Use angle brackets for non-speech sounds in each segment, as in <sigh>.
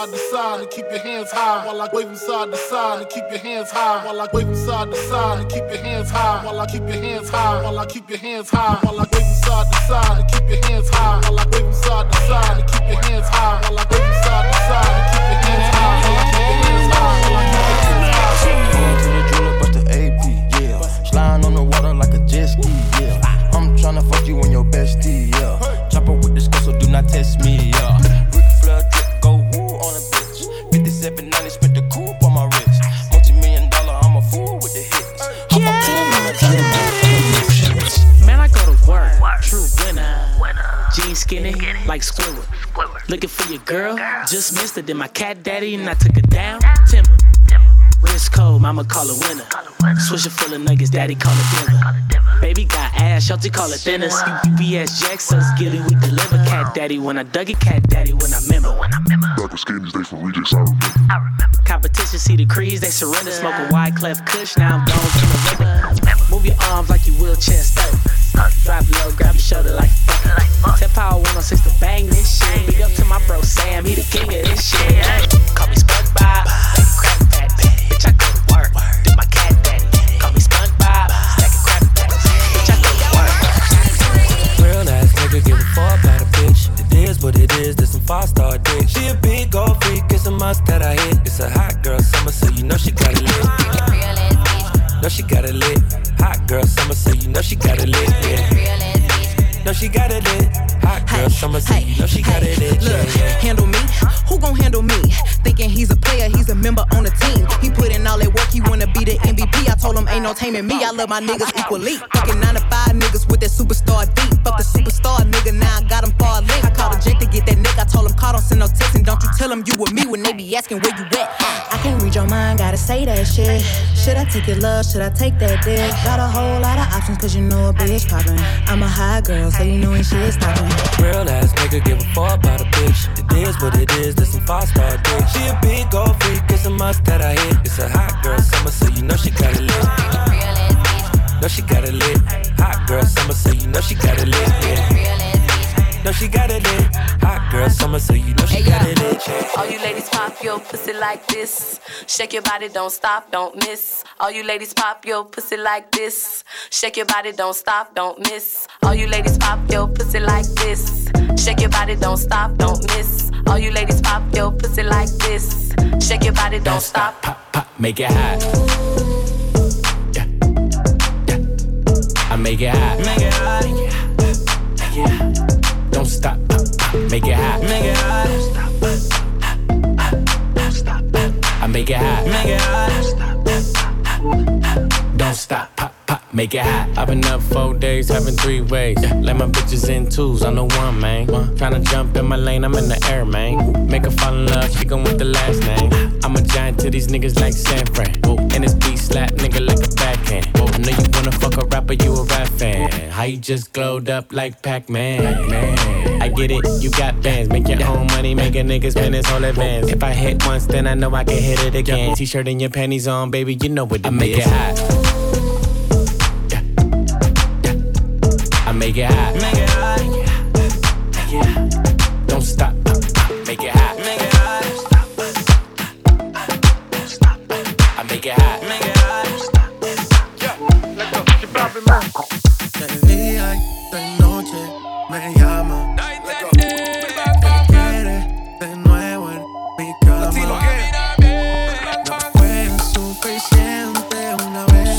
side to side and keep your hands high while I wave them side to side and keep your hands high while I wave them side to side and keep your hands high while I keep your hands high while I keep your hands high while I wave them side to side and keep your hands high while I wave them side to side and keep your hands high while I wave them side to side and keep your hands high the jeweler, bust AP, yeah. Sliding on the water like a jet ski, yeah. I'm tryna fuck you on your bestie, yeah. Chopper with the skull, so do not test me, yeah. Like Squidward. Looking for your girl. Just missed it. Then my cat daddy and I took her down. Timber. Wrist cold, mama call her winner. Swisher full of nuggets, daddy call it dinner. Baby got ass, shelter call it thinners. UPS Jackson's gilly, we deliver. Cat daddy when I dug it, cat daddy when I remember. Back with skinnies, they from rejects, I remember. Competition see the crease, they surrender. Smoking wide clef kush, now I'm gone to the river. Move your arms like you wheelchair stuck. Drop low, grab your shoulder like fuck. Tip power 106 to bang this shit. Big up to my bro Sam, he the king of this shit. Call me SpongeBob, crap that bitch. I go to work, do my cat daddy. Call me SpongeBob, stack of crap that bitch. I go to work. Real ass nigga, give a fuck about a bitch. It is what it is, this some five star dick. She a big gold freak, it's a must that I hit. It's a hot girl summer, so you know she got it lit. Know she got it lit. Girl so you know she got it lit. Yeah. Know she got it lit. Hot girl summer, so you know she got it lit. Yeah, Look, yeah. handle me. Who gon' handle me? Thinking he's a player, he's a member on the team. He put in all that work, he wanna be the MVP. I told him ain't no taming me. I love my niggas equally. Fucking nine to five niggas with that superstar deep. Fuck the superstar nigga, now I got him far link. I called a jet to get that nigga. I told him call, don't send no text and don't you tell him you with me when they be asking where you at. I can't read your mind, gotta say that shit. Should I take your love? Should I take that dick? Got a whole lot of options, cause you know a bitch poppin'. I'm a high girl, so you know when shit stoppin'. Real ass nigga, give a fuck about a bitch. It is what it is, this some five star dick. She a big gold freak, it's a must that I hit. It's a hot girl summer, so you know she got it lit. Know she got it lit. Hot girl summer, so you know she got it lit. Yeah. Know she got it lit. Hot girl summer, so you know she Hey, got yeah. it lit. Yeah. All you ladies pop your pussy like this. Shake your body, don't stop, don't miss. All you ladies pop your pussy like this. Shake your body, don't stop, don't miss. All you ladies pop your pussy like this. Shake your body, don't stop, don't miss. All you ladies pop your pussy like this. Shake your body, don't stop. Pop, pop, make it hot. Yeah. Yeah. I make it hot. Make it hot. Make it hot. Don't stop. Pop, pop, make it hot. Make it hot. Stop. Stop. I make it hot. Make it hot. Don't stop. Make it hot. I've been up four days, having three ways. Yeah. Let my bitches in twos, I know one, man. One. Tryna jump in my lane, I'm in the air, man. Make her fall in love, she gon' with the last name. I'm a giant to these niggas like San Fran. And this beat slap nigga like a backhand. I know you wanna fuck a rapper, you a rap fan. How you just glowed up like Pac-Man? Pac-Man. I get it, you got bands. Make your own money, make a nigga spend his whole advance. If I hit once, then I know I can hit it again. T-shirt and your panties on, baby, you know what it I make it hot. Make it hot. Make it hot. Don't stop. Make it hot. Make it hot. I make it hot. Make it hot. De día y de noche me llama. Te quiere de nuevo en mi cama. No fue suficiente una vez.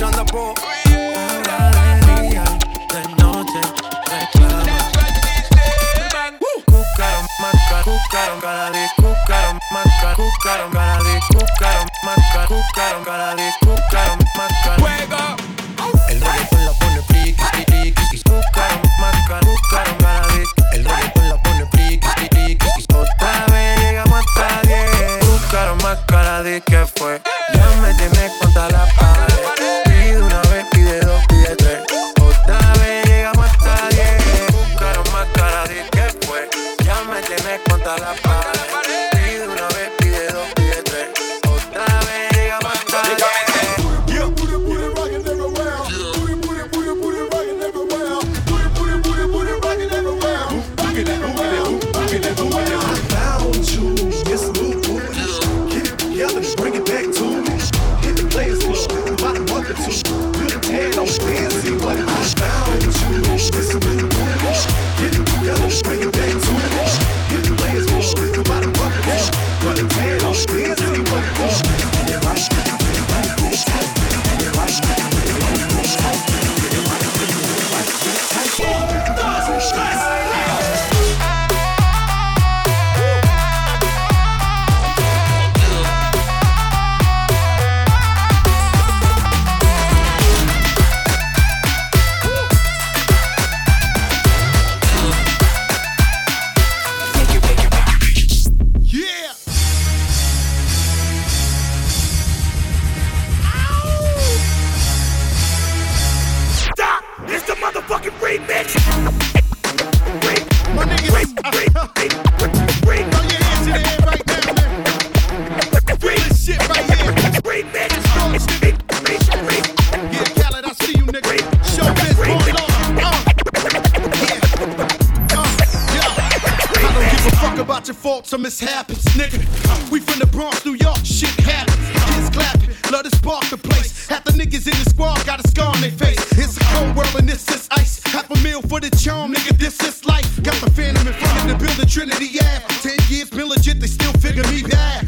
About your faults or mishaps, nigga. We from the Bronx, New York, shit happens. Kids clapping, love to spark the place. Half the niggas in the squad got a scar on their face. It's a cold world and this is ice. Half a meal for the charm, nigga, this is life. Got the phantom in front of the building, Trinity Ave. Ten years been legit, they still figure me bad.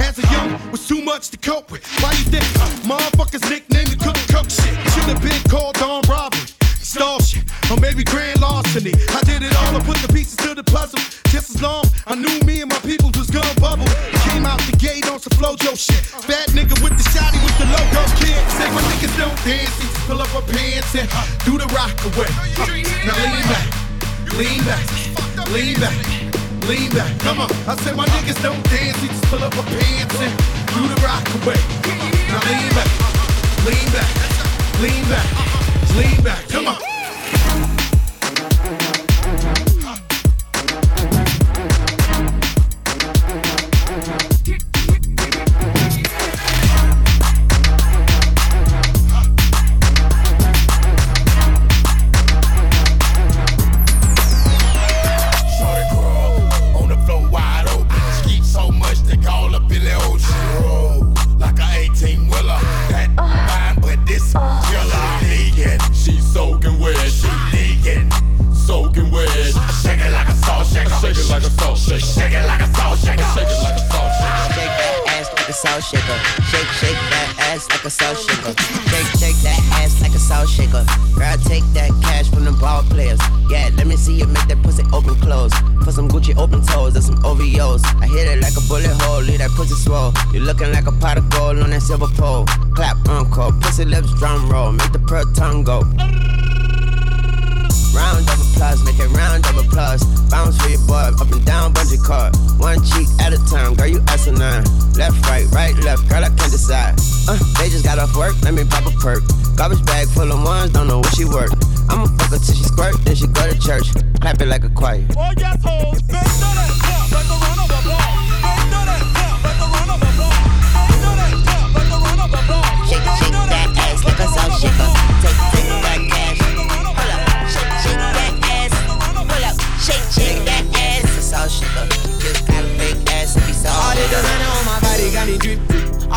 As a young, was too much to cope with. Why you think motherfuckers nicknamed the cook cook shit? Should've been called on robbery stall shit, or maybe grand larceny. I did it gate on some Flo-Jo shit. Bad nigga with the shotty with the logo kid. Say my niggas don't dance, pull up our pants and uh, do the rock away. Uh, now lean back, lean back, lean back. Lean back, come on. I said my niggas don't dance, they just pull up our pants and do the rock away. Now lean back, lean back, lean back lean back, come on. off work, let me pop a perk. Garbage bag full of ones, don't know what she work. I'ma fuck her till she squirt, then she go to church. Clap it like a choir. Shake, that ass like take that cash. Shake, that ass. Pull up, shake, that ass. Just got a fake ass. All designer on my body got me drip.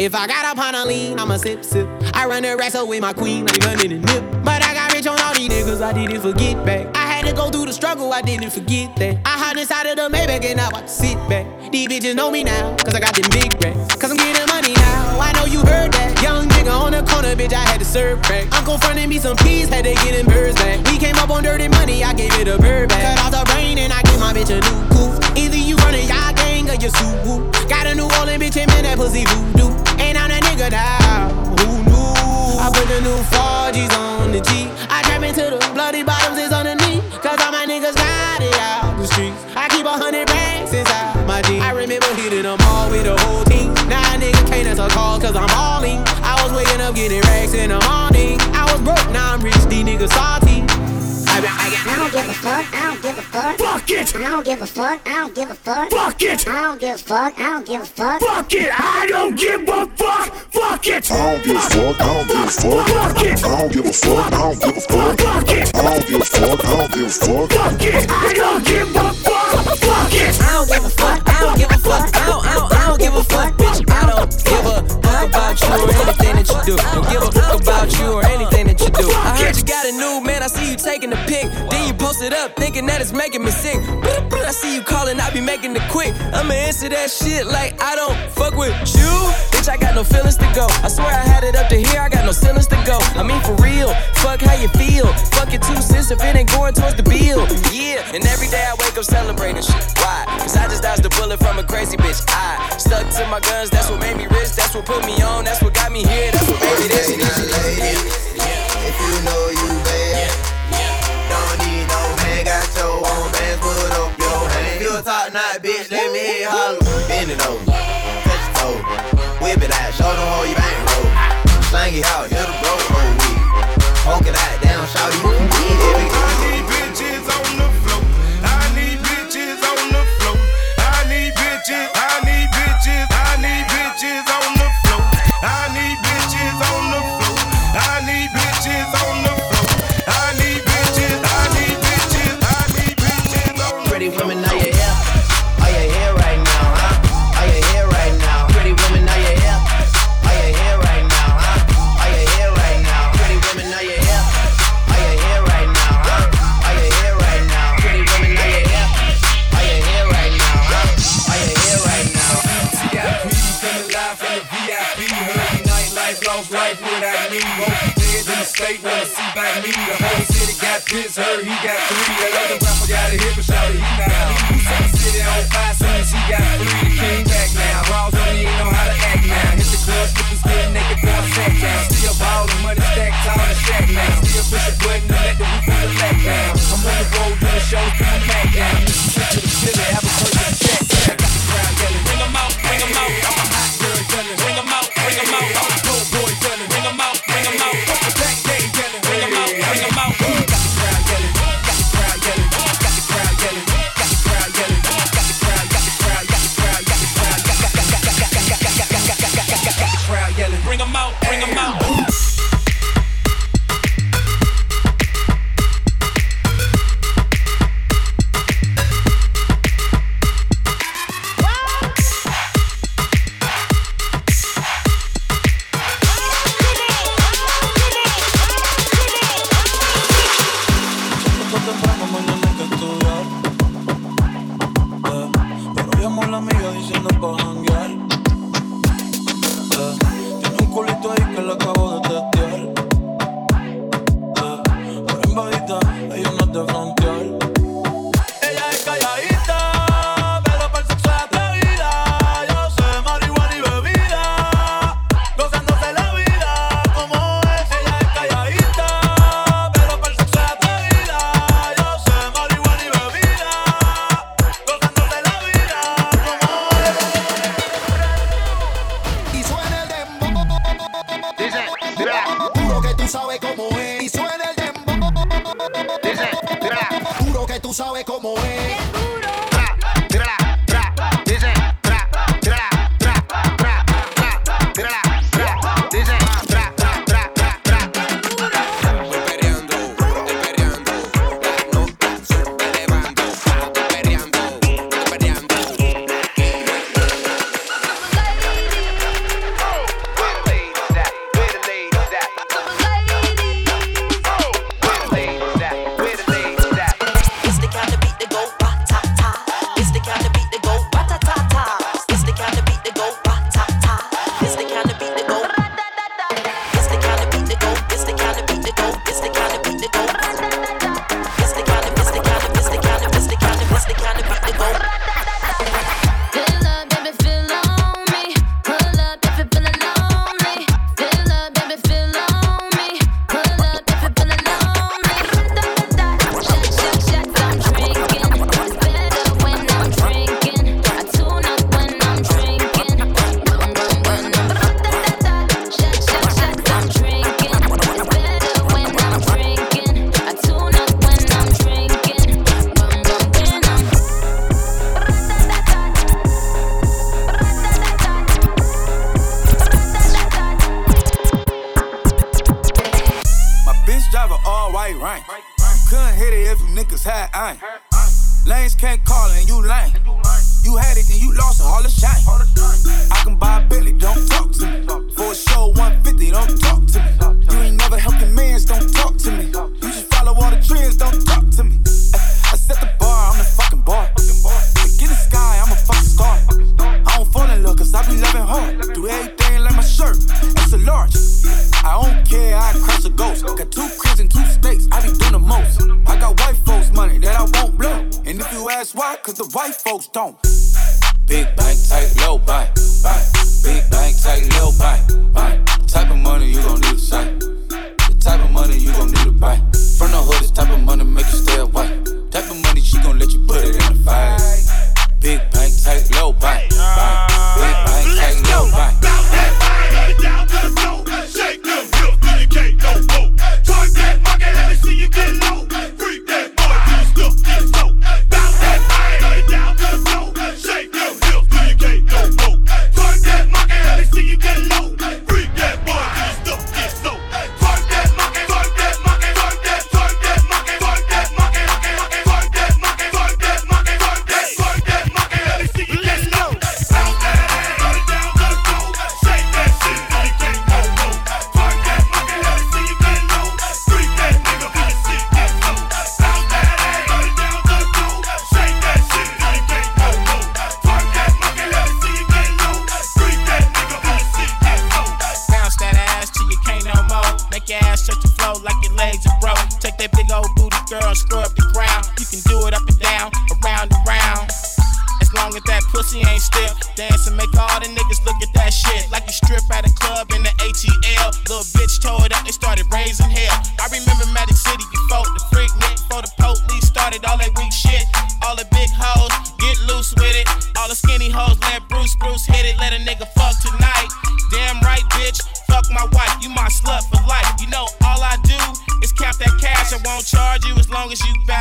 If I got up on a lean, I'ma sip sip. I run the wrestle with my queen like London and Nip. But I got rich on all these niggas, I didn't forget back. I had to go through the struggle, I didn't forget that. I hide inside of the Maybach and now I sit back. These bitches know me now, cause I got them big racks. Cause I'm getting money now, I know you heard that. Young nigga on the corner, bitch, I had to serve crack. Uncle fronted me some peas, had to get them birds back. We came up on dirty money, I gave it a bird back. Cut off the rain and I gave my bitch a new coupe. Either you running y'all gang or you woo. Got a New Orleans bitch and man, that pussy voodoo. Ain't on a nigga now, who knew? I put the new 4Gs on the G. I trap into the bloody bottoms is underneath. Cause all my niggas got it out the streets. I keep a hundred racks inside my jeans. I remember hitting them all with the whole team. Now a nigga can't answer call cause I'm all in. I was waking up getting racks in the morning. I was broke, now I'm rich, these niggas salty. I don't give a fuck. I don't give a fuck. Fuck it. I don't give a fuck. I don't give a fuck. Fuck it. I don't give a fuck. I don't give a fuck. Fuck it. I don't give a fuck. I don't give a fuck. I don't give a fuck. I don't give a fuck. I don't give a fuck. I don't give a fuck. I don't give a fuck. I don't give a fuck. I don't give a fuck. I don't give a fuck. I don't. I don't. I don't give a fuck, bitch. I don't give a fuck about you or anything that you do. Don't give a fuck about you or anything up, thinking that it's making me sick. I see you calling, I be making it quick. I'ma answer that shit like I don't fuck with you. Bitch, I got no feelings to go. I swear I had it up to here, I got no ceilings to go. I mean, for real, fuck how you feel. Fuck it two cents if it ain't going towards the bill. Yeah, and every day I wake up celebrating shit. Why? Cause I just dodged a bullet from a crazy bitch. I stuck to my guns, that's what made me rich, that's what put me on, that's what got me here, bitch, let me hit holler. Bend it over, touch your toe. Whip it out, show them how you bang roll. Slang it out, hit a bro. long as you back.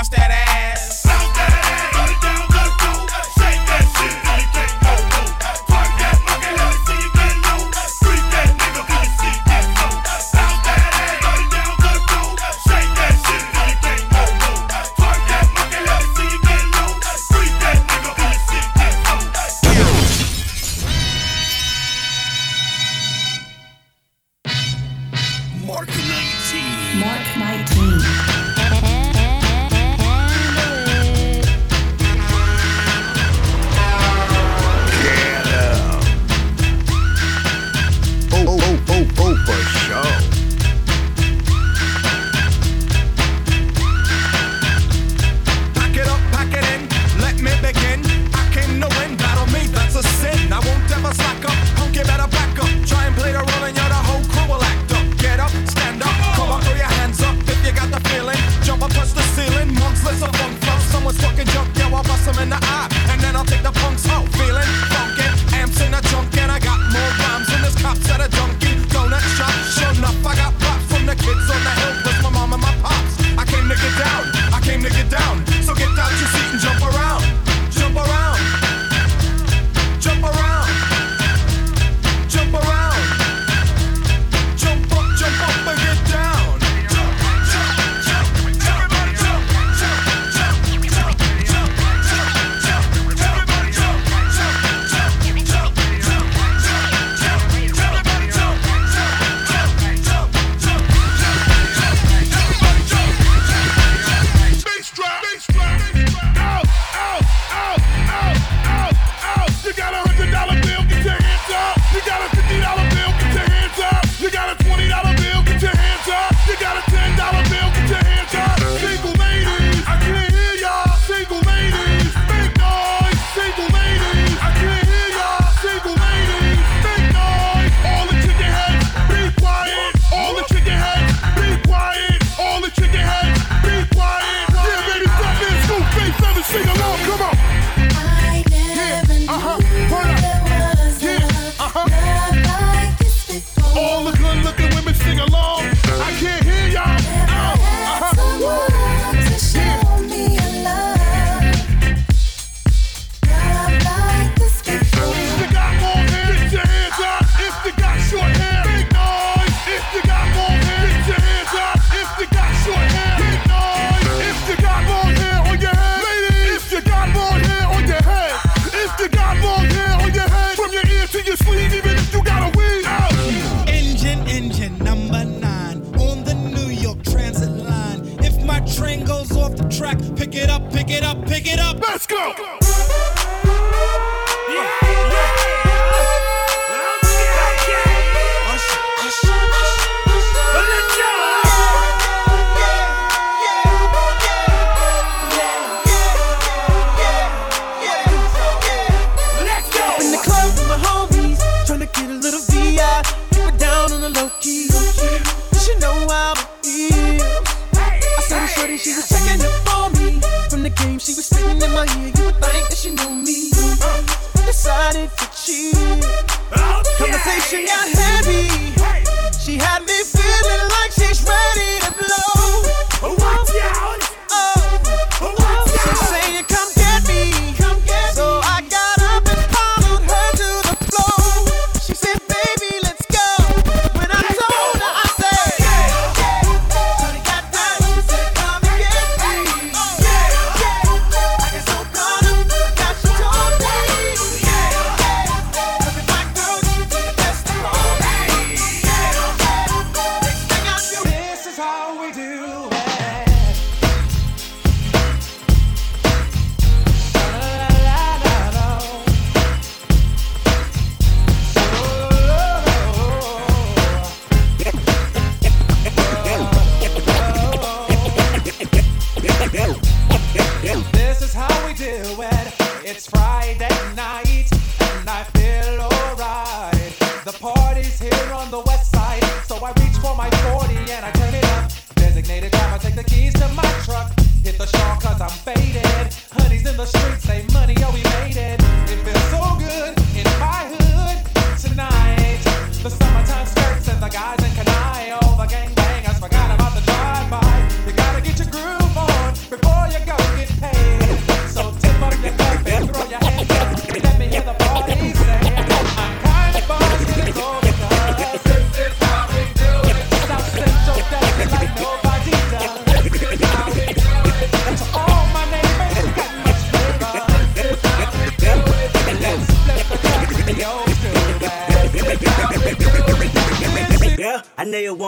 Train goes off the track. Pick it up, pick it up, pick it up. Let's go.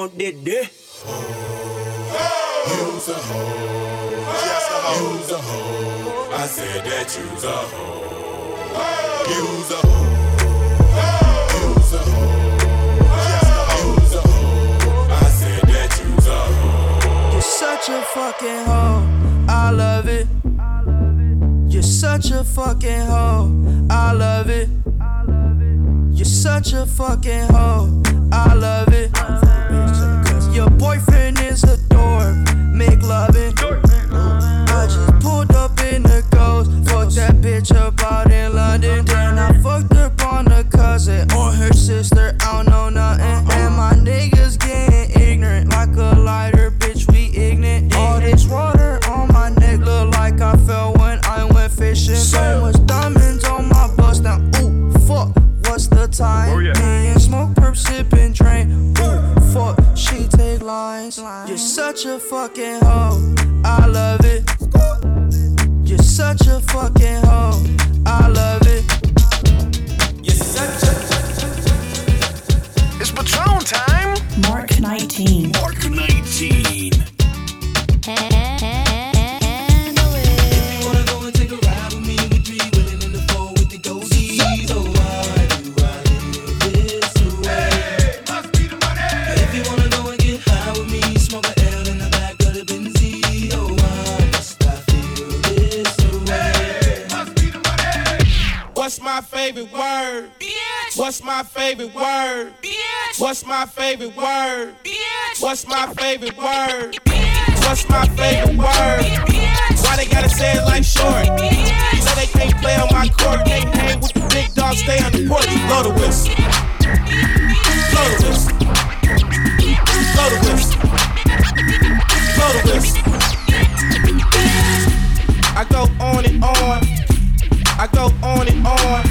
Want. You's a hoe. Just a hoe. You's a hoe. I said that you's a hoe. You's a hoe. You's a hoe. Just a hoe. You's a hoe. I said that you's a hoe. You're such a fucking hoe. I love it. You're such a fucking hoe. I love it. You're such a fucking hoe. I love it. Favorite word? What's my favorite word? What's my favorite word? What's my favorite word? Why they gotta say it like short? You know they can't play on my court. They hang with the big dogs, stay on the porch. Blow the whistle. Blow the whistle. Blow the whistle. Blow the whistle. I go on and on. I go on and on.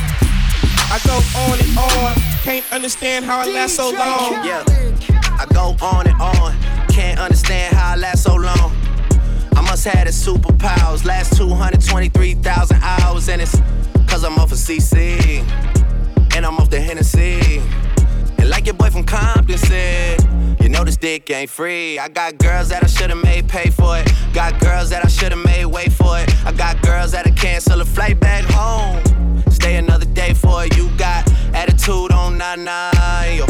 I go on and on. Can't understand how I last so long. Yeah, I go on and on. Can't understand how I last so long. I must have the superpowers. Last 223,000 hours, and it's cause I'm off of CC. And I'm off the Hennessy. Like your boy from Compton said, you know this dick ain't free. I got girls that I should've made pay for it. Got girls that I should've made wait for it. I got girls that'll cancel a flight back home. Stay another day for it. You got attitude on nine yo.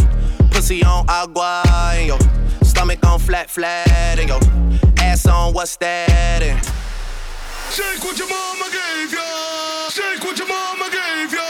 Pussy on agua, yo. Stomach on flat, flat, and yo. Ass on what's that? And Shake what your mama gave ya. Shake what your mama gave ya.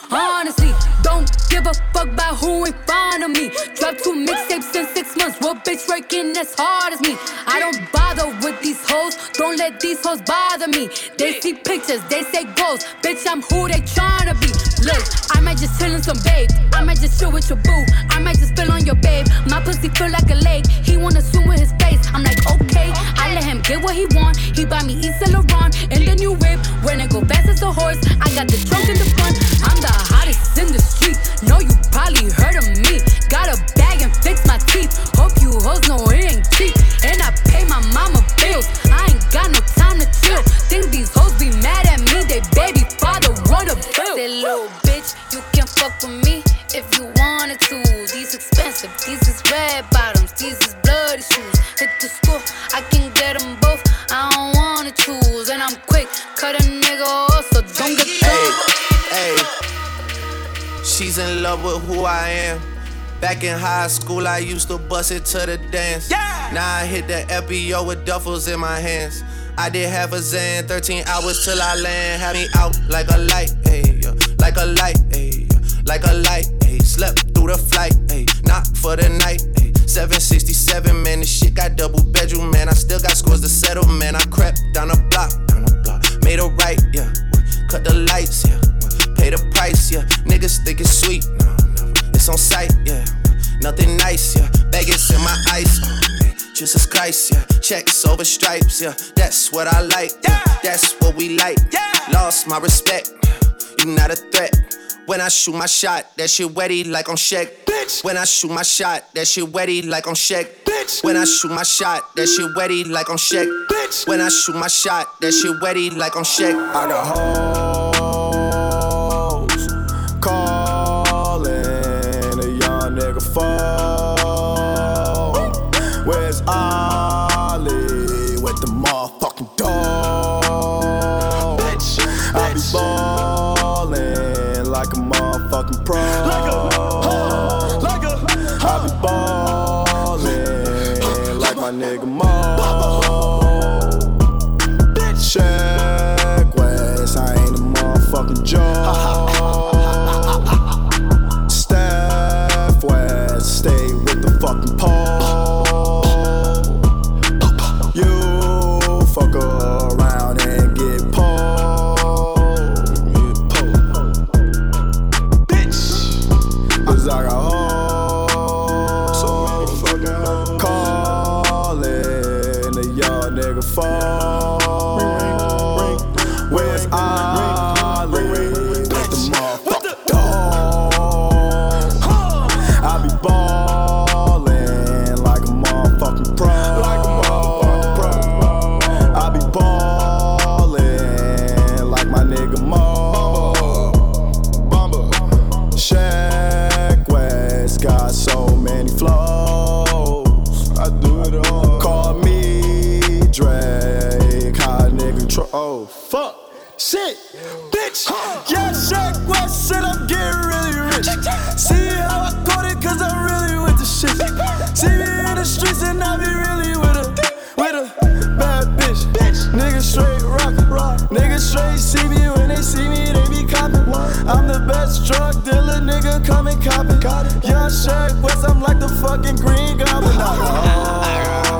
Honestly, don't give a fuck about who in front of me. Drop two mixtapes in six months. What bitch working as hard as me? I don't bother with these hoes. Don't let these hoes bother me. They see pictures, they say goals. Bitch, I'm who they tryna be. Look, I might just chill in some babe. I might just chill with your boo. I might just spill on your babe. My pussy feel like a lake. He wanna swim with his face. I'm like, okay. I let him get what he want. He buy me East Laurent and the new whip. When it go fast as a horse, I got the trunk Back in high school, I used to bust it to the dance. Now I hit the FBO with duffels in my hands. I did half a Xan, 13 hours till I land. Had me out like a light, ayy, yeah, like a light, ayy, yeah, like a light, ayy. Slept through the flight, ayy, not for the night, ayy. 767, man, this shit got double bedroom, man. I still got scores to settle, man. I Jesus Christ, yeah. Checks over stripes, yeah. That's what I like, yeah. That's what we like. Yeah. Lost my respect, you not a threat. When I shoot my shot, that shit wetty like on Shaq. Bitch. When I shoot my shot, that shit wetty like on Shaq. Bitch. When I shoot my shot, that shit wetty like on Shaq. Bitch. When I shoot my shot, that shit wetty like on Shaq. I got hoes Oh, fuck. Shit. Bitch. Yeah, Shaq West said I'm getting really rich. See how I caught it, cause I'm really with the shit. See me in the streets and I be really with a, with a bad bitch. Niggas straight rockin'. Rock. niggas straight see me when they see me, they be coppin'. I'm the best drug dealer, nigga, come and cop it. Young Shaq West, I'm like the fucking green goblin. <laughs>